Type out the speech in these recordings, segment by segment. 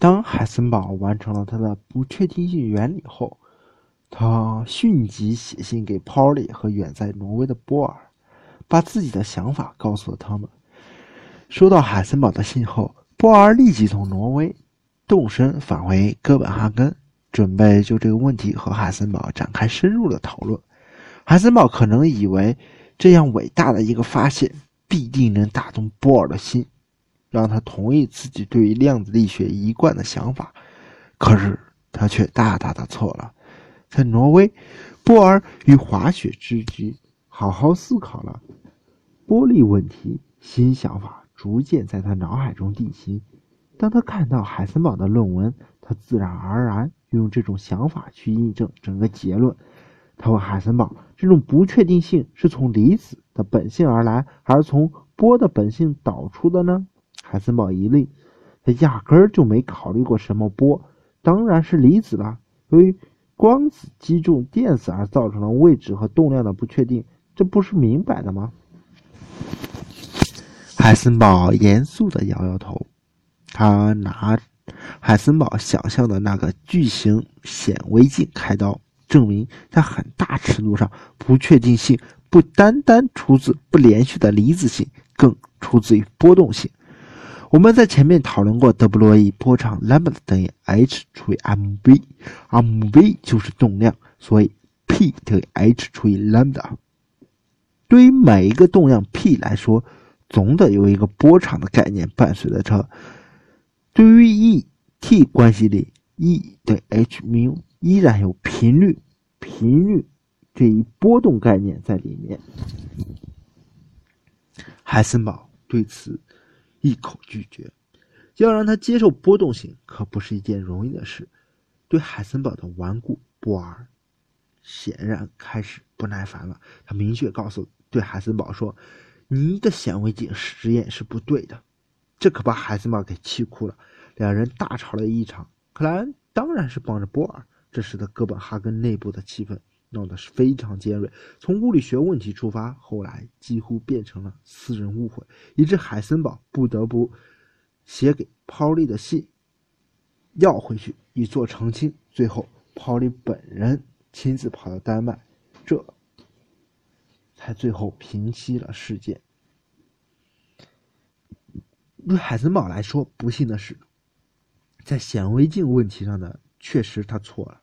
当海森堡完成了他的不确定性原理后，他迅即写信给 Polly 和远在挪威的波尔，把自己的想法告诉了他们。收到海森堡的信后，波尔立即从挪威动身返回哥本哈根，准备就这个问题和海森堡展开深入的讨论。海森堡可能以为这样伟大的一个发现必定能打动波尔的心。让他同意自己对于量子力学一贯的想法，可是他却大大的错了。在挪威，波尔与滑雪之居，好好思考了波粒问题，新想法逐渐在他脑海中定型。当他看到海森堡的论文，他自然而然用这种想法去印证整个结论。他问海森堡：“这种不确定性是从离子的本性而来，还是从波的本性导出的呢？”海森堡一愣，他压根儿就没考虑过什么波，当然是离子啦。由于光子击中电子而造成了位置和动量的不确定，这不是明摆的吗？海森堡严肃地摇摇头，他拿海森堡想象的那个巨型显微镜开刀，证明在很大程度上，不确定性不单单出自不连续的离子性，更出自于波动性。我们在前面讨论过德布罗意波长 lambda 等于 h 除以 mv，mv 就是动量，所以 p 等于 h 除以 lambda。对于每一个动量 p 来说，总得有一个波长的概念伴随着它。对于 E t 关系里，E 等于 h mu 依然有频率，频率这一波动概念在里面。海森堡对此。一口拒绝，要让他接受波动性可不是一件容易的事。对海森堡的顽固，波尔显然开始不耐烦了。他明确告诉对海森堡说：“你的显微镜实验是不对的。”这可把海森堡给气哭了。两人大吵了一场。克莱恩当然是帮着波尔，这使得哥本哈根内部的气氛闹得是非常尖锐。从物理学问题出发，后来几乎变成了私人误会，以致海森堡不得不写给泡利的信要回去以作澄清。最后，泡利本人亲自跑到丹麦，这才最后平息了事件。对海森堡来说，不幸的是，在显微镜问题上的确实他错了。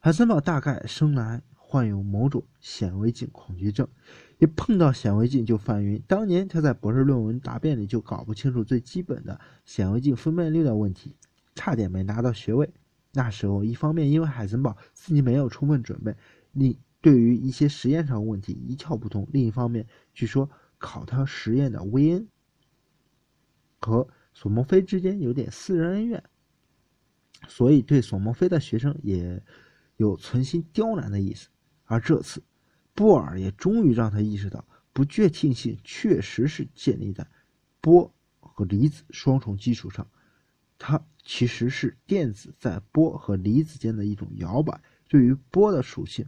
海森堡大概生来。患有某种显微镜恐惧症，一碰到显微镜就犯晕。当年他在博士论文答辩里就搞不清楚最基本的显微镜分辨率的问题，差点没拿到学位。那时候，一方面因为海森堡自己没有充分准备，另对于一些实验上问题一窍不通；另一方面，据说考他实验的威恩和索莫菲之间有点私人恩怨，所以对索莫菲的学生也有存心刁难的意思。而这次，波尔也终于让他意识到，不确定性确实是建立在波和离子双重基础上，它其实是电子在波和离子间的一种摇摆。对于波的属性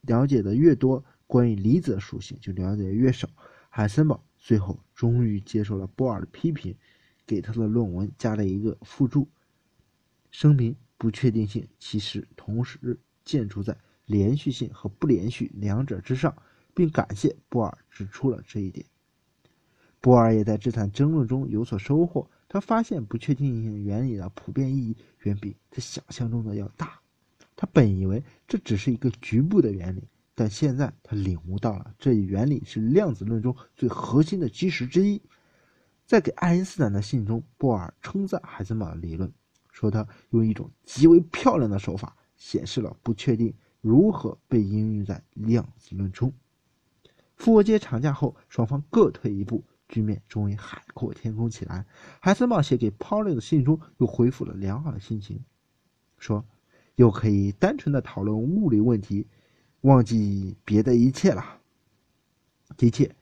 了解的越多，关于离子的属性就了解的越少。海森堡最后终于接受了波尔的批评，给他的论文加了一个附注，声明不确定性其实同时建筑在。连续性和不连续两者之上，并感谢波尔指出了这一点。波尔也在这场争论中有所收获。他发现不确定性原理的普遍意义远比他想象中的要大。他本以为这只是一个局部的原理，但现在他领悟到了这一原理是量子论中最核心的基石之一。在给爱因斯坦的信中，波尔称赞海森堡的理论，说他用一种极为漂亮的手法显示了不确定。如何被应用在量子论中？复活节长假后，双方各退一步，局面终于海阔天空起来。海森堡写给 Pauli 的信中又恢复了良好的心情，说：“又可以单纯的讨论物理问题，忘记别的一切了。”的确，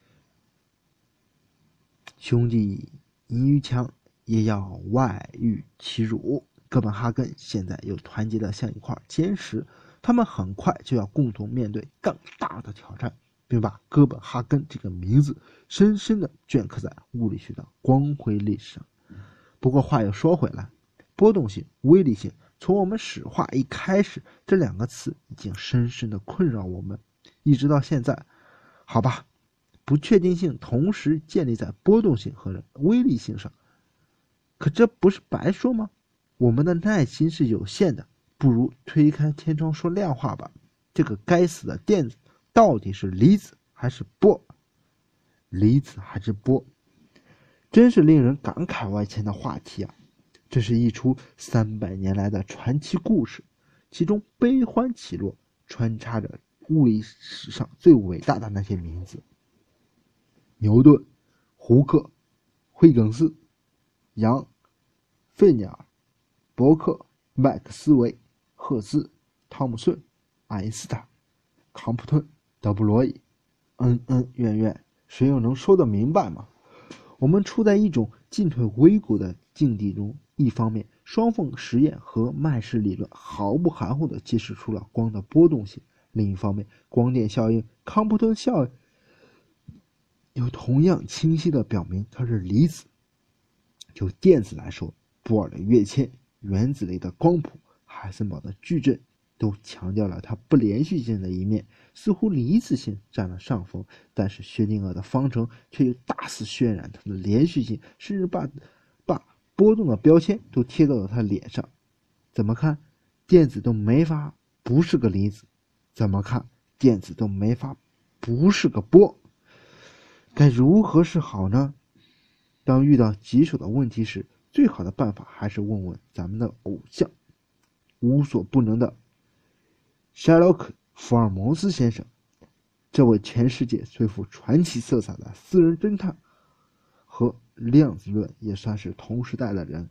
兄弟赢于强，也要外御其辱。哥本哈根现在又团结的像一块坚石。他们很快就要共同面对更大的挑战，并把哥本哈根这个名字深深地镌刻在物理学的光辉历史上。不过话又说回来，波动性、威力性，从我们史话一开始，这两个词已经深深的困扰我们，一直到现在。好吧，不确定性同时建立在波动性和威力性上，可这不是白说吗？我们的耐心是有限的，不如推开天窗说亮话吧。这个该死的电子到底是离子还是波？离子还是波？真是令人感慨万千的话题啊！这是一出三百年来的传奇故事，其中悲欢起落，穿插着物理史上最伟大的那些名字：牛顿、胡克、惠更斯、杨、费尼尔、伯克、麦克斯韦、赫兹、汤姆逊、爱因斯坦、康普顿、德布罗意，恩恩怨怨，谁又能说得明白吗？我们处在一种进退维谷的境地中。一方面，双缝实验和麦氏理论毫不含糊地揭示出了光的波动性；另一方面，光电效应、康普顿效应又同样清晰地表明它是离子。就电子来说，波尔的跃迁、原子类的光谱、海森堡的矩阵，都强调了它不连续性的一面，似乎离子性占了上风。但是薛定谔的方程却又大肆渲染它的连续性，甚至把把。波动的标签都贴到了他脸上，怎么看，电子都没法不是个离子；怎么看，电子都没法不是个波。该如何是好呢？当遇到棘手的问题时，最好的办法还是问问咱们的偶像，无所不能的夏洛克·福尔摩斯先生，这位全世界最富传奇色彩的私人侦探和。量子论也算是同时代的人。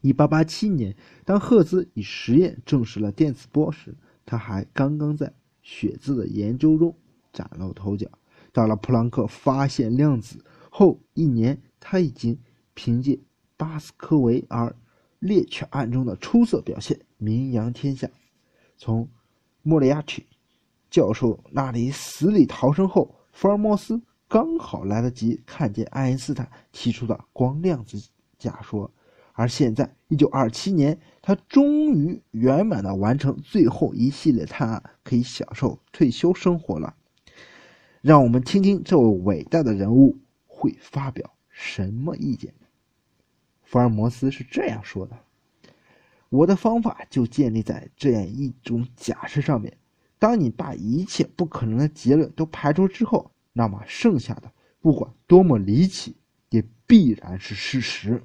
一八八七年，当赫兹以实验证实了电磁波时，他还刚刚在血字的研究中崭露头角。到了普朗克发现量子后一年，他已经凭借巴斯科维尔猎犬案中的出色表现名扬天下。从莫里亚奇教授那里死里逃生后，福尔摩斯。刚好来得及看见爱因斯坦提出的光量子假说，而现在，一九二七年，他终于圆满的完成最后一系列探案，可以享受退休生活了。让我们听听这位伟大的人物会发表什么意见。福尔摩斯是这样说的：“我的方法就建立在这样一种假设上面：当你把一切不可能的结论都排除之后。”那么剩下的，不管多么离奇，也必然是事实。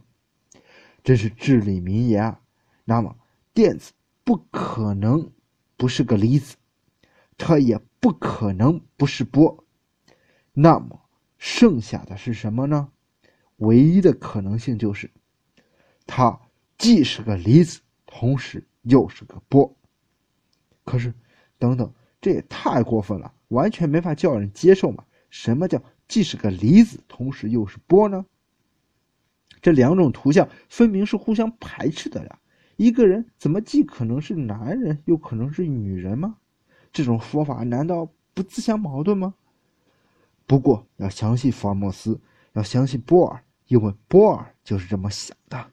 这是至理名言啊！那么电子不可能不是个离子，它也不可能不是波。那么剩下的是什么呢？唯一的可能性就是，它既是个离子，同时又是个波。可是，等等，这也太过分了，完全没法叫人接受嘛！什么叫既是个离子，同时又是波呢？这两种图像分明是互相排斥的呀！一个人怎么既可能是男人，又可能是女人吗？这种说法难道不自相矛盾吗？不过要相信福尔摩斯，要相信波尔，因为波尔就是这么想的。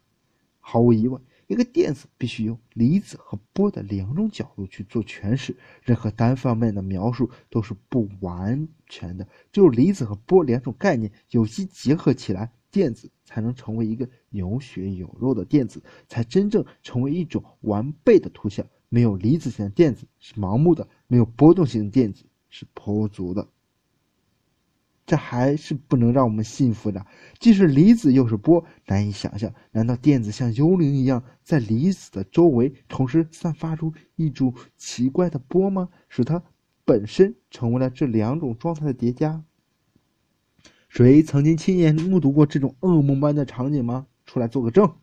毫无疑问。一个电子必须用离子和波的两种角度去做诠释，任何单方面的描述都是不完全的。只有离子和波两种概念有机结合起来，电子才能成为一个有血有肉的电子，才真正成为一种完备的图像。没有离子型的电子是盲目的，没有波动性的电子是颇足的。这还是不能让我们信服的。既是离子又是波，难以想象。难道电子像幽灵一样在离子的周围同时散发出一种奇怪的波吗？使它本身成为了这两种状态的叠加？谁曾经亲眼目睹过这种噩梦般的场景吗？出来做个证。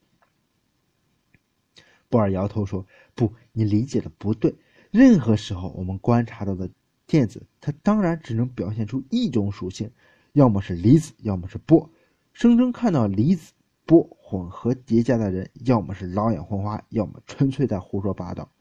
波尔摇头说：“不，你理解的不对。任何时候，我们观察到的。”电子它当然只能表现出一种属性，要么是离子，要么是波。声称看到离子波混合叠加的人，要么是老眼昏花，要么纯粹在胡说八道。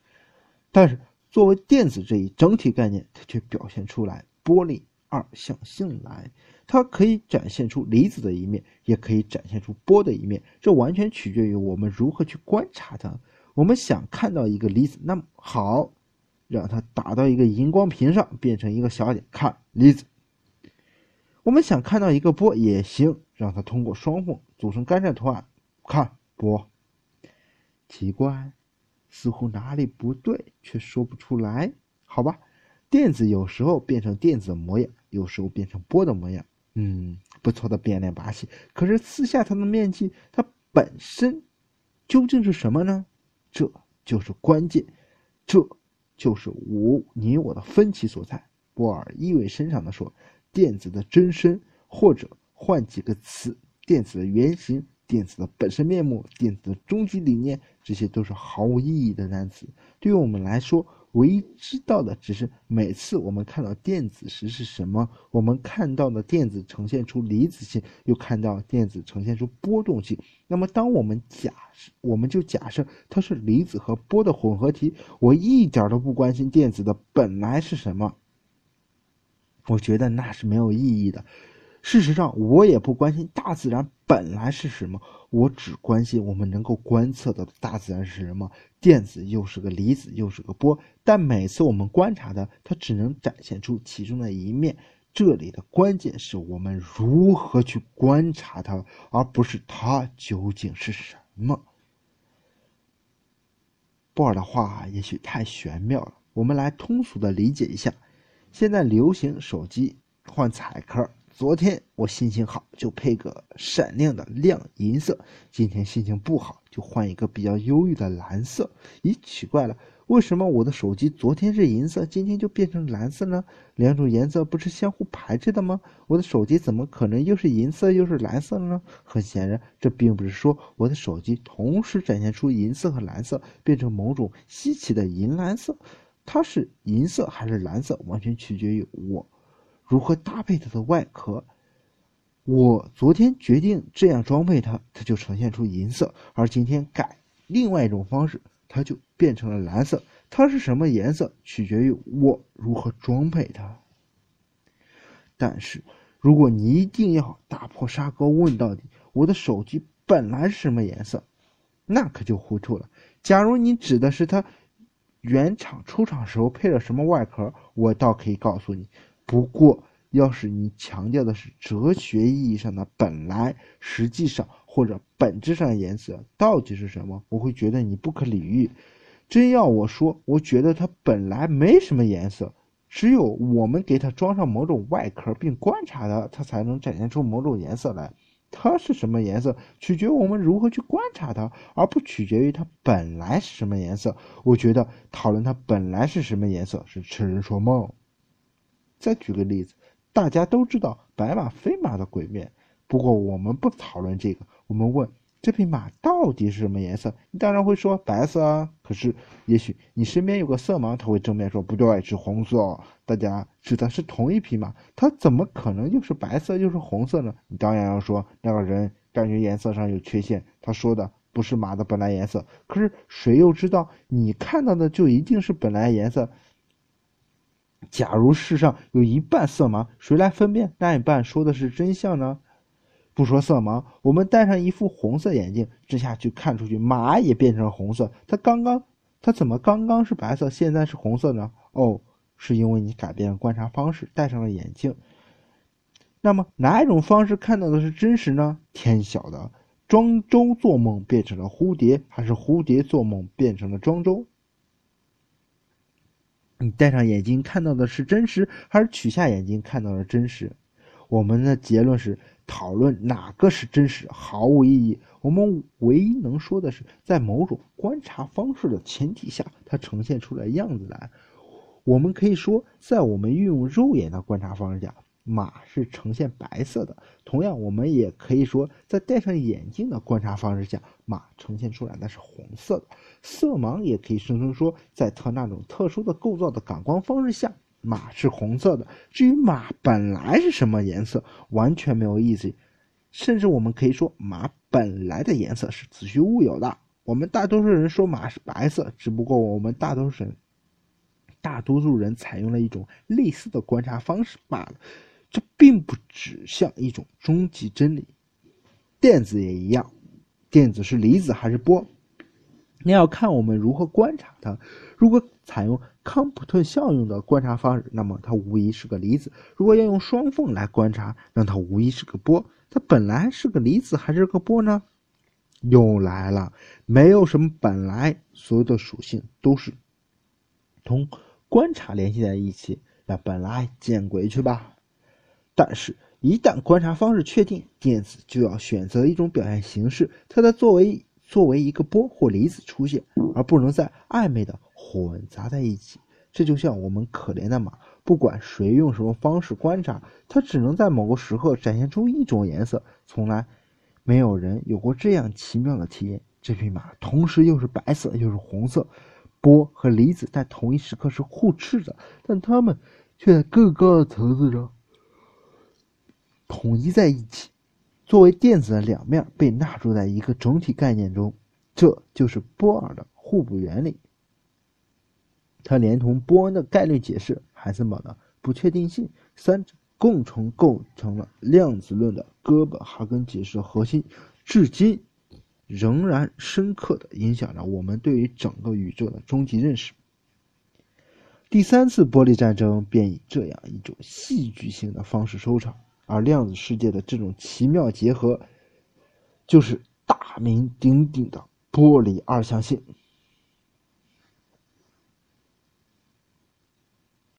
但是作为电子这一整体概念，它却表现出来波粒二象性来。它可以展现出离子的一面，也可以展现出波的一面，这完全取决于我们如何去观察它。我们想看到一个离子，那么好，让它打到一个荧光屏上，变成一个小点，看离子。我们想看到一个波也行，让它通过双缝组成干涉图案，看波。奇怪，似乎哪里不对，却说不出来。好吧，电子有时候变成电子的模样，有时候变成波的模样。嗯，不错的变脸把戏。可是撕下它的面积，它本身究竟是什么呢？这就是关键，这就是无你我的分歧所在。波尔意味深长地说。电子的真身，或者换几个词，电子的原型、电子的本身面目、电子的终极理念，这些都是毫无意义的单词。对于我们来说，唯一知道的只是每次我们看到电子时是什么。我们看到的电子呈现出离子性，又看到电子呈现出波动性。那么，当我们假设，我们就假设它是离子和波的混合体。我一点都不关心电子的本来是什么。我觉得那是没有意义的。事实上，我也不关心大自然本来是什么，我只关心我们能够观测到的大自然是什么。电子又是个离子，又是个波，但每次我们观察的，它只能展现出其中的一面。这里的关键是我们如何去观察它，而不是它究竟是什么。波尔的话也许太玄妙了，我们来通俗的理解一下。现在流行手机换彩壳。昨天我心情好，就配个闪亮的亮银色；今天心情不好，就换一个比较忧郁的蓝色。咦，奇怪了，为什么我的手机昨天是银色，今天就变成蓝色呢？两种颜色不是相互排斥的吗？我的手机怎么可能又是银色又是蓝色呢？很显然，这并不是说我的手机同时展现出银色和蓝色，变成某种稀奇的银蓝色。它是银色还是蓝色，完全取决于我如何搭配它的外壳。我昨天决定这样装配它，它就呈现出银色；而今天改另外一种方式，它就变成了蓝色。它是什么颜色，取决于我如何装配它。但是，如果你一定要打破砂锅问到底，我的手机本来是什么颜色，那可就糊涂了。假如你指的是它。原厂出厂时候配了什么外壳，我倒可以告诉你。不过，要是你强调的是哲学意义上的本来，实际上或者本质上的颜色到底是什么，我会觉得你不可理喻。真要我说，我觉得它本来没什么颜色，只有我们给它装上某种外壳并观察它，它才能展现出某种颜色来。它是什么颜色，取决于我们如何去观察它，而不取决于它本来是什么颜色。我觉得讨论它本来是什么颜色是痴人说梦。再举个例子，大家都知道白马非马的鬼面，不过我们不讨论这个，我们问。这匹马到底是什么颜色？你当然会说白色啊。可是，也许你身边有个色盲，他会正面说不对，是红色。大家指的是同一匹马，它怎么可能又是白色又是红色呢？你当然要说那个人感觉颜色上有缺陷，他说的不是马的本来颜色。可是谁又知道你看到的就一定是本来颜色？假如世上有一半色盲，谁来分辨那一半说的是真相呢？不说色盲，我们戴上一副红色眼镜之下去看出去，马也变成红色。它刚刚，它怎么刚刚是白色，现在是红色呢？哦，是因为你改变了观察方式，戴上了眼镜。那么哪一种方式看到的是真实呢？天晓得。庄周做梦变成了蝴蝶，还是蝴蝶做梦变成了庄周？你戴上眼睛看到的是真实，还是取下眼睛看到的真实？我们的结论是。讨论哪个是真实毫无意义。我们唯一能说的是，在某种观察方式的前提下，它呈现出来样子来。我们可以说，在我们运用肉眼的观察方式下，马是呈现白色的。同样，我们也可以说，在戴上眼镜的观察方式下，马呈现出来的是红色的。色盲也可以声称说，在他那种特殊的构造的感光方式下。马是红色的，至于马本来是什么颜色，完全没有意思。甚至我们可以说，马本来的颜色是子虚乌有的。我们大多数人说马是白色，只不过我们大多数人，大多数人采用了一种类似的观察方式罢了。这并不指向一种终极真理。电子也一样，电子是离子还是波？你要看我们如何观察它。如果采用康普顿效应的观察方式，那么它无疑是个离子；如果要用双缝来观察，那它无疑是个波。它本来是个离子还是个波呢？又来了，没有什么本来，所有的属性都是同观察联系在一起，让本来见鬼去吧。但是，一旦观察方式确定，电子就要选择一种表现形式，它的作为。作为一个波或离子出现，而不能再暧昧的混杂在一起。这就像我们可怜的马，不管谁用什么方式观察，它只能在某个时刻展现出一种颜色。从来没有人有过这样奇妙的体验：这匹马同时又是白色又是红色。波和离子在同一时刻是互斥的，但它们却在更高的层次上统一在一起。作为电子的两面被纳入在一个整体概念中，这就是波尔的互补原理。它连同波恩的概率解释、海森堡的不确定性，三者共同构成了量子论的哥本哈根解释核心，至今仍然深刻的影响着我们对于整个宇宙的终极认识。第三次玻璃战争便以这样一种戏剧性的方式收场。而量子世界的这种奇妙结合，就是大名鼎鼎的玻璃二象性。